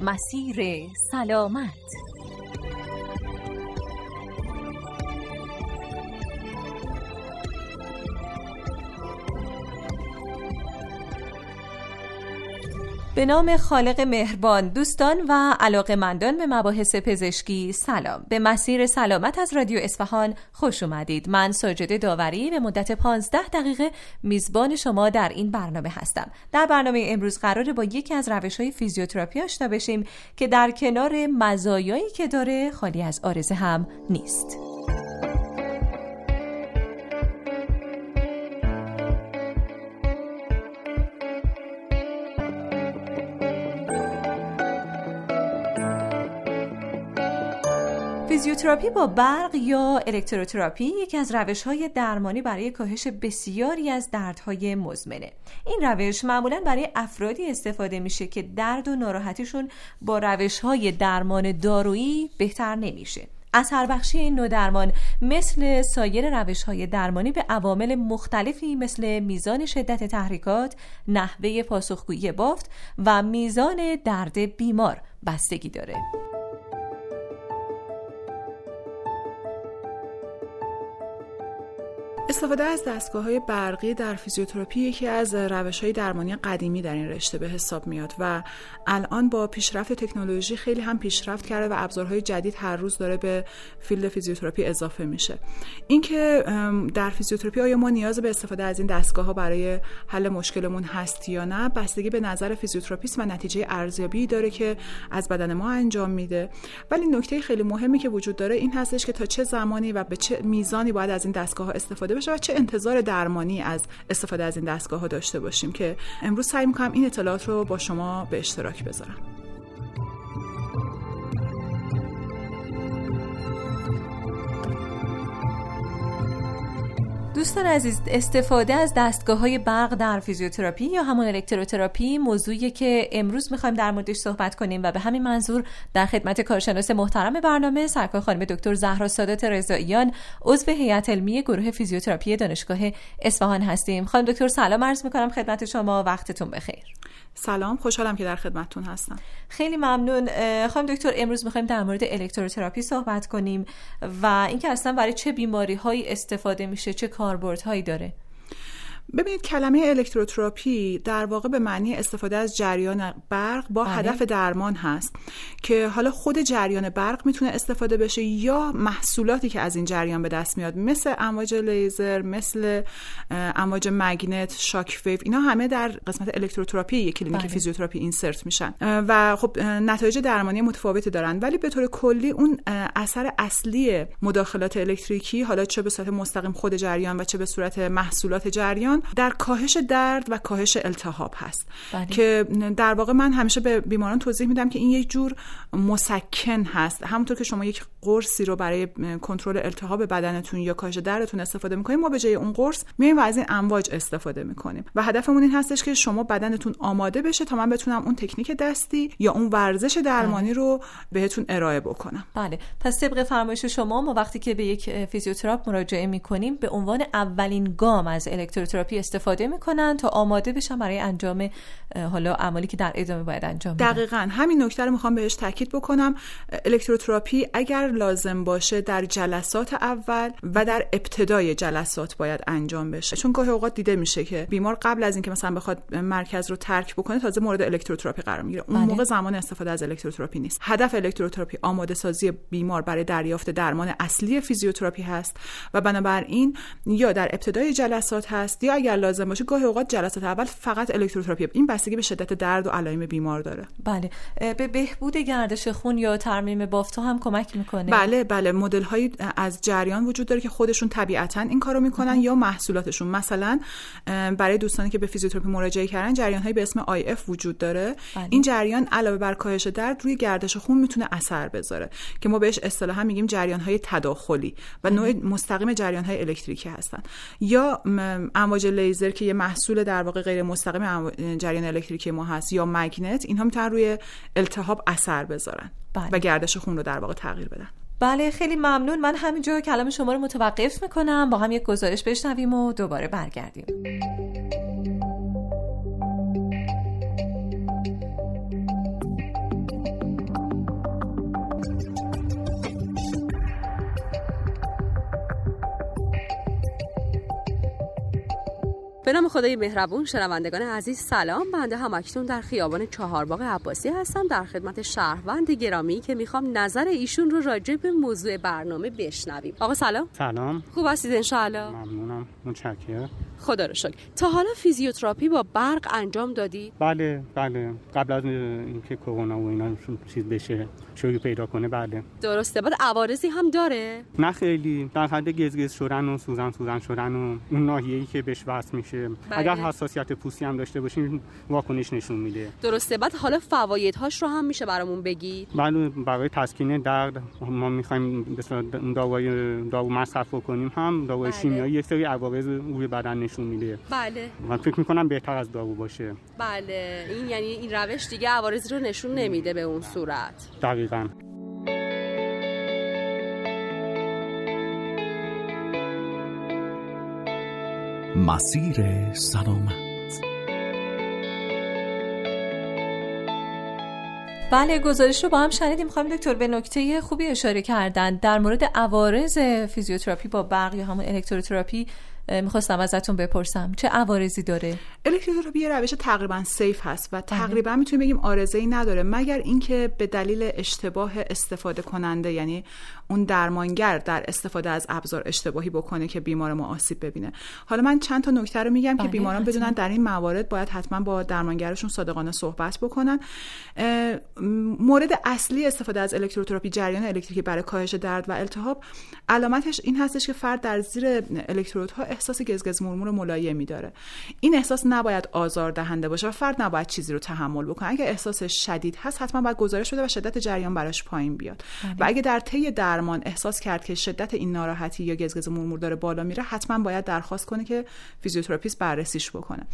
مسیر سلامت. به نام خالق مهربان دوستان و مندان به مباحث پزشکی سلام. به مسیر سلامت از رادیو اصفهان خوش اومدید. من ساجده داوری به مدت 15 دقیقه میزبان شما در این برنامه هستم. در برنامه امروز قراره با یکی از روش های فیزیوتراپی آشنا بشیم که در کنار مزایایی که داره خالی از آرزه هم نیست. فیزیوتراپی با برق یا الکتروتراپی یکی از روش های درمانی برای کاهش بسیاری از دردهای مزمنه این روش معمولا برای افرادی استفاده میشه که درد و ناراحتیشون با روش های درمان دارویی بهتر نمیشه اثر بخشی این نوع درمان مثل سایر روش های درمانی به عوامل مختلفی مثل میزان شدت تحریکات، نحوه پاسخگویی بافت و میزان درد بیمار بستگی داره. استفاده از دستگاه های برقی در فیزیوتراپی یکی از روش های درمانی قدیمی در این رشته به حساب میاد و الان با پیشرفت تکنولوژی خیلی هم پیشرفت کرده و ابزارهای جدید هر روز داره به field فیزیوتراپی اضافه میشه. اینکه در فیزیوتراپی آیا ما نیاز به استفاده از این دستگاه ها برای حل مشکلمون هست یا نه بستگی به نظر فیزیوتراپیست و نتیجه ارزیابی داره که از بدن ما انجام میده. ولی نکته خیلی مهمی که وجود داره این هستش که تا چه زمانی و به چه میزانی باید از این دستگاه استفاده بشه و چه انتظار درمانی از استفاده از این دستگاه ها داشته باشیم که امروز سعی می‌کنم این اطلاعات رو با شما به اشتراک بذارم. دوستان عزیز استفاده از دستگاه های برق در فیزیوتراپی یا همون الکتروتراپی موضوعی که امروز می‌خوایم در موردش صحبت کنیم و به همین منظور در خدمت کارشناس محترم برنامه سرکار خانم دکتر زهرا سادات رضاییان عضو هیئت علمی گروه فیزیوتراپی دانشگاه اصفهان هستیم. خانم دکتر سلام عرض می‌کنم خدمت شما. وقتتون بخیر. سلام خوشحالم که در خدمتتون هستم. خیلی ممنون. خانم دکتر امروز می‌خوایم در مورد الکتروتراپی صحبت کنیم و اینکه اصلا برای چه بیماری هایی استفاده میشه چه کاربردهایی داره؟ ببینید کلمه الکتروتراپی در واقع به معنی استفاده از جریان برق با بله. هدف درمان هست که حالا خود جریان برق می‌تونه استفاده بشه یا محصولاتی که از این جریان به دست میاد مثل امواج لیزر مثل امواج magnet shock wave اینا همه در قسمت الکتروتراپی یک کلینیک بله. فیزیوتراپی insert میشن و خب نتایج درمانی متفاوتی دارن ولی به طور کلی اون اثر اصلی مداخلات الکتریکی حالا چه به صورت مستقیم خود جریان و چه به صورت محصولات جریان در کاهش درد و کاهش التهاب هست. بله. که در واقع من همیشه به بیماران توضیح میدم که این یک جور مسکن هست. همونطور که شما یک قرصی رو برای کنترل التهاب بدنتون یا کاهش دردتون استفاده می‌کنیم ما به جای اون قرص میایم و از این امواج استفاده می‌کنیم. و هدفمون این هستش که شما بدنتون آماده بشه تا من بتونم اون تکنیک دستی یا اون ورزش درمانی بله. رو بهتون ارائه بکنم. بله. پس طبق فرمایش شما ما وقتی که به یک فیزیوتراپ مراجعه می‌کنیم به عنوان اولین گام از الکتروتراپی تراپی استفاده می‌کنن تا آماده بشن برای انجام حالا عملی که در ادامه باید انجام بدن. دقیقا. همین نکته رو می‌خوام بهش تاکید بکنم. الکتروتراپی اگر لازم باشه در جلسات اول و در ابتدای جلسات باید انجام بشه. چون گاهی اوقات دیده میشه که بیمار قبل از اینکه مثلا بخواد مرکز رو ترک بکنه تازه مورد الکتروتراپی قرار می‌گیره. اون بله. موقع زمان استفاده از الکتروتراپی نیست. هدف الکتروتراپی آماده سازی بیمار برای دریافت درمان اصلی فیزیوتراپی هست و بنابراین یا در ابتدای جلسات هست یا اگر لازم باشه گاهی اوقات جلسات اول فقط الکتروتراپی این بستگی به شدت درد و علائم بیمار داره. بله. به بهبود گردش خون یا ترمیم بافت هم کمک می‌کنه. بله بله. مدل هایی از جریان وجود داره که خودشون طبیعتا این کارو می‌کنن یا محصولاتشون. مثلا برای دوستانی که به فیزیوتراپی مراجعه کردن جریان هایی به اسم IF وجود داره. بله. این جریان علاوه بر کاهش درد روی گردش خون می‌تونه اثر بذاره که ما بهش اصطلاحا میگیم جریان های تداخلی و. نوع مستقیم جریان های الکتریکی هستن. یا امواج لیزر که یه محصول در واقع غیر مستقیم جریان الکتریکی ما هست یا مگنت اینها می‌تونن روی التهاب اثر بذارن بله. و گردش خون رو در واقع تغییر بدن. بله خیلی ممنون. من همینجا کلام شما رو متوقف می‌کنم. با هم یک گزارش بشنویم و دوباره برگردیم. به نام خدای مهربون شنوندگان عزیز سلام. بنده هم اکنون در خیابان چهارباغ عباسی هستم. در خدمت شهروند گرامی که می‌خوام نظر ایشون رو راجع به موضوع برنامه بشنویم. آقا سلام. سلام. خوب هستید انشاءالله؟ ممنونم. متشکرم. خدا رو شکر. تا حالا فیزیوتراپی با برق انجام دادی؟ بله بله. قبل از اینکه کرونا و اینا چیز بشه شوری پیدا کنه بله. درسته. بعد عوارضی هم داره؟ نه خیلی. در حد گزگز شدن و سوزن سوزن شدن و اون ناحیه‌ای که بهش وصل میشه. بله. اگر حساسیت پوستی هم داشته باشیم واکنش نشون میده. درسته. بعد حالا فوایدهاش رو هم میشه برامون بگی بله برای تسکین درد ما می‌خوایم داروی دارو مصرف کنیم هم داروی بله. شیمیایی یک سری عوارض روی بدن نشون میده. بله. من فکر می‌کنم بهتر از دارو باشه. بله. این یعنی این روش دیگه عوارض رو نشون نمیده به اون صورت. دقیقا. مسیر سلامت. بله گزارش رو با هم شنیدیم. خانم دکتر به نکته خوبی اشاره کردن. در مورد عوارض فیزیوتراپی با برق یا همون الکتروتراپی می‌خواستم ازتون بپرسم چه عوارضی داره؟ الکتروتراپی یه روش تقریبا safe هست و بله. تقریبا می‌تونیم بگیم عارضه ای نداره. مگر اینکه به دلیل اشتباه استفاده کننده یعنی اون درمانگر در استفاده از ابزار اشتباهی بکنه که بیمار ما آسیب ببینه. حالا من چند تا نکته رو میگم که بله، بیماران بدونن در این موارد باید حتما با درمانگرشون صادقانه صحبت بکنن. مورد اصلی استفاده از الکتروتراپی جریان الکتریکی برای کاهش درد و التهاب علامتش این هستش که فرد در زیر الکترودها احساس گزگز مرمور ملایمی داره این احساس نباید آزار دهنده باشه و فرد نباید چیزی رو تحمل بکنه. اگه احساس شدید هست حتما باید گزارش بده و شدت جریان براش پایین بیاد. بله. و اگه در طی درمان احساس کرد که شدت این ناراحتی یا گزگز مرمور داره بالا میره حتما باید درخواست کنه که فیزیوتراپیست بررسیش بکنه.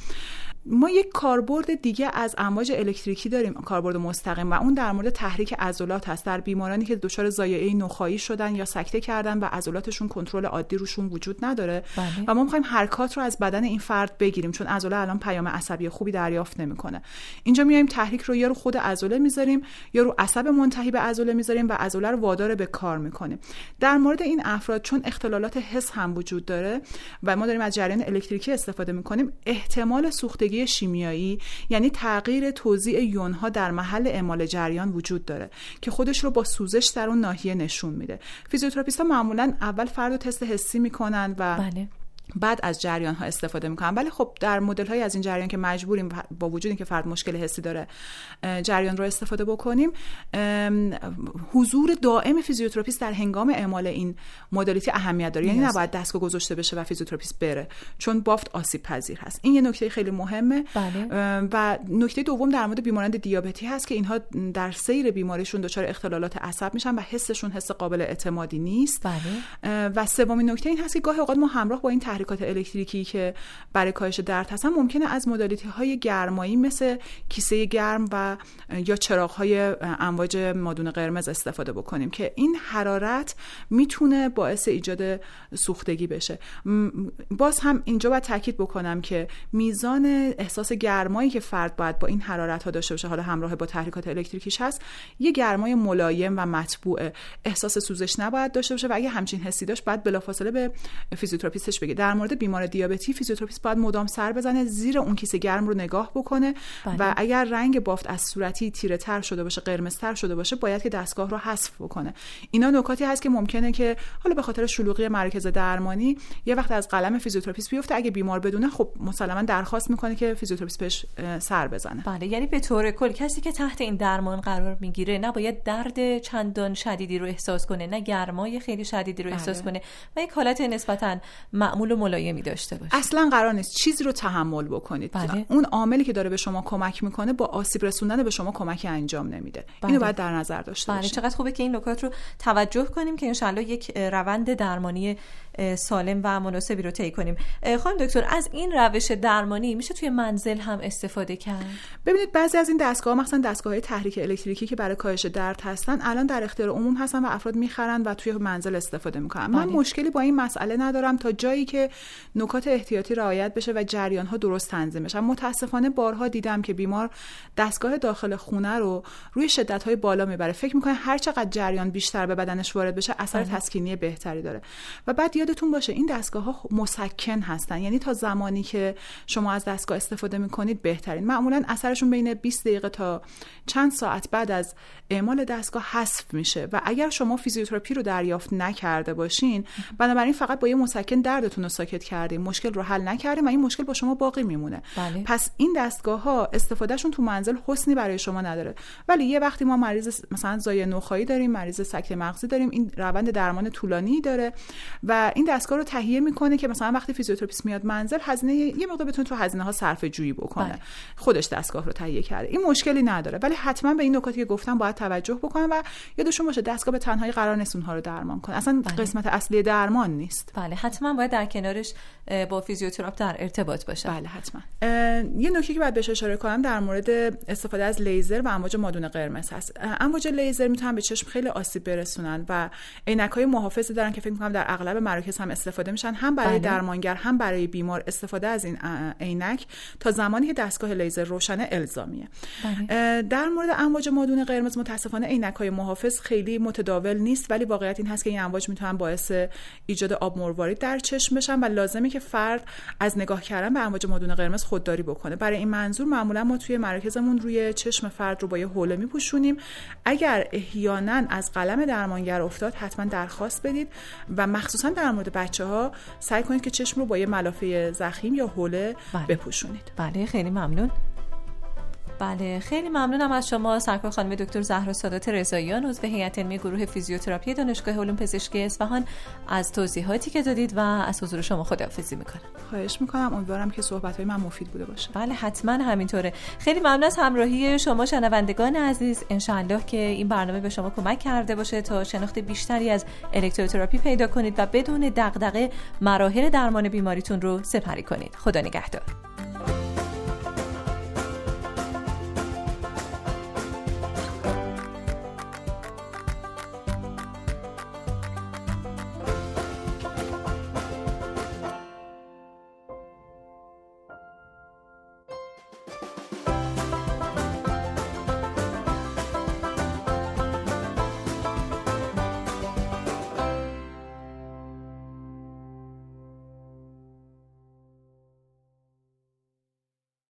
ما یک کاربرد دیگه از امواج الکتریکی داریم کاربرد مستقیم و اون در مورد تحریک عضلات هست. در بیمارانی که دچار ضایعه نخاعی شدن یا سکته کردن و عضلاتشون کنترل عادی روشون وجود نداره بله. و ما می‌خوایم حرکات رو از بدن این فرد بگیریم چون عضله الان پیام عصبی خوبی دریافت نمی‌کنه. اینجا میایم تحریک رو یا رو خود عضله می‌ذاریم یا رو عصب منتهی به عضله می‌ذاریم و عضله رو وادار به کار می‌کنیم. در مورد این افراد چون اختلالات حس هم وجود داره و ما داریم از جریان الکتریکی استفاده می‌کنیم احتمال سوختگی شیمیایی یعنی تغییر توزیع یونها در محل اعمال جریان وجود داره که خودش رو با سوزش در اون ناحیه نشون میده فیزیوتراپیست ها معمولا اول فرد تست حسی می‌کنن و بله. بعد از جریان ها استفاده می‌کنم. ولی خب در مدل های از این جریان که مجبوریم با وجود اینکه فرد مشکل حسی داره جریان رو استفاده بکنیم حضور دائم فیزیوتراپیست در هنگام اعمال این modality اهمیت داره. یعنی نباید دستگاه گذاشته بشه و فیزیوتراپیست بره چون بافت آسیب پذیر هست. این یه نکته خیلی مهمه. بله. و نکته دوم در مورد بیماران دیابتی هست که اینها در سیر بیماریشون دچار اختلالات عصب میشن و حسشون حس قابل اعتمادی نیست. بله. و سومین نکته این هست که گاهی اوقات ما همراه با این تحریکات الکتریکی که برای کاهش درد هستن ممکنه از modality های گرمایی مثل کیسه گرم و یا چراغ های امواج مادون قرمز استفاده بکنیم که این حرارت می‌تونه باعث ایجاد سوختگی بشه. باز هم اینجا باید تاکید بکنم که میزان احساس گرمایی که فرد باید با این حرارت ها داشته باشه حالا همراه با تحریکات الکتریکیش هست یه گرمای ملایم و مطبوعه احساس سوزش نباید داشته باشه و اگه همچین حسی داشت بعد بلافاصله به فیزیوتراپیستش بگه. در مورد بیمار دیابتی فیزیوتراپیست باید مدام سر بزنه زیر اون کیسه گرم رو نگاه بکنه بله. و اگر رنگ بافت از صورتی تیره تر شده باشه قرمزتر شده باشه باید که دستگاه رو حذف بکنه اینا نکاتی هست که ممکنه که حالا به خاطر شلوغی مرکز درمانی یه وقت از قلم فیزیوتراپیست بیفته اگه بیمار بدونه خب مسلما درخواست می‌کنه که فیزیوتراپیست بهش سر بزنه بله یعنی به طور کل کسی که تحت این درمان قرار می‌گیره نباید درد چندان شدیدی رو احساس کنه نه گرمای خیلی شدیدی رو احساس بله. کنه و یک حالت نسبتا معمول و ملایمی داشته باشه اصلا قرار نیست چیزی رو تحمل بکنید بله. اون عاملی که داره به شما کمک می‌کنه با آسیب رسوندن به شما کمکی انجام نمیده بله. اینو باید در نظر داشته بله. چقدر خوبه که این نکات رو توجه کنیم که انشالله یک روند درمانی سالم و مناسبی رو طی کنیم. خانم دکتر از این روش درمانی میشه توی منزل هم استفاده کرد؟ ببینید بعضی از این دستگاه مثلا دستگاه های تحریک الکتریکی که برای کاهش درد هستن الان در اختیار عموم هستن و افراد می‌خرن و توی منزل استفاده می‌کنن. من بله. مشکلی با این مسئله ندارم تا جایی که نکات احتیاطی رعایت بشه و جریان ها درست تنظیم بشن متاسفانه بارها دیدم که بیمار دستگاه داخل خونه رو روی شدت های بالا می‌بره. فکر می‌کنه هر چقدر جریان بیشتر به بدنش وارد بشه اثر بله. تسکینی بهتری داره. و بعد یادتون باشه این دستگاه ها مسکن هستن. یعنی تا زمانی که شما از دستگاه استفاده می‌کنید بهترین. معمولا اثرشون بین 20 دقیقه تا چند ساعت بعد از اعمال دستگاه حذف میشه. و اگر شما فیزیوتراپی رو دریافت نکرده باشین بنابراین فقط با یه مسکن دردتون رو ساکت کردیم مشکل رو حل نکردیم و این مشکل با شما باقی میمونه. بله. پس این دستگاه ها استفادهشون تو منزل حسنی برای شما نداره. ولی یه وقتی ما مریض مثلا ضایعه نخاعی داریم مریض سکته مغزی داریم این روند درمان طولانی داره و این دستگاه رو تهیه می‌کنه که مثلا وقتی فیزیوتراپیست میاد منزل هزینه یه مقدار بتونه تو هزینه ها صرفه جویی بکنه. بله. خودش دستگاه رو تهیه کرده. این مشکلی نداره. ولی حتما به این نکاتی که گفتم باید توجه بکنن و یادشون باشه دستگاه به تنهایی قرار نیست اونها رو درمان کنه. اصلا بله. قسمت اصلی درمان نیست. بله. حتما باید در کنارش با فیزیوتراپ در ارتباط باشه. بله حتما. یه نکته که باید بهش اشاره کنم در مورد استفاده از لیزر و امواج مادون قرمز هست. امواج لیزر می‌تونن به چشم خیلی آسیب برسونن و عینک های محافظ دارن که فکر می‌کنم در اغلب مراکز هم استفاده میشن هم برای بله. درمانگر هم برای بیمار استفاده از این عینک تا زمانی که دستگاه لیزر روشن الزامیه بله. در مورد امواج مادون قرمز متاسفانه عینک های محافظ خیلی متداول نیست ولی واقعیت این هست که این امواج می‌تونن باعث ایجاد آب مروارید در چشم بشن و لازمه که فرد از نگاه کردن به امواج مادون قرمز خودداری بکنه برای این منظور معمولا ما توی مراکزمون روی چشم فرد رو با یه حوله میپوشونیم اگر احیانا از قلم درمانگر افتاد حتما درخواست بدید و مخصوصا در مورد بچه ها سعی کنید که چشم رو با یه ملافه زخیم یا حوله بله. بپوشونید بله خیلی ممنون بله خیلی ممنونم از شما سرکار خانم دکتر زهرا سادات رضاییان عضو هیئت علمی گروه فیزیوتراپی دانشگاه علوم پزشکی اصفهان. از توضیحاتی که دادید و از حضور شما خداحافظی می‌کنم. خواهش می‌کنم. امیدوارم که صحبت های من مفید بوده باشه. بله حتما همینطوره. خیلی ممنون از همراهی شما شنوندگان عزیز. انشالله که این برنامه به شما کمک کرده باشه تا شناخت بیشتری از الکتروتراپی پیدا کنید و بدون دغدغه مراحل درمان بیماریتون رو سپری کنید. خدا نگهدار.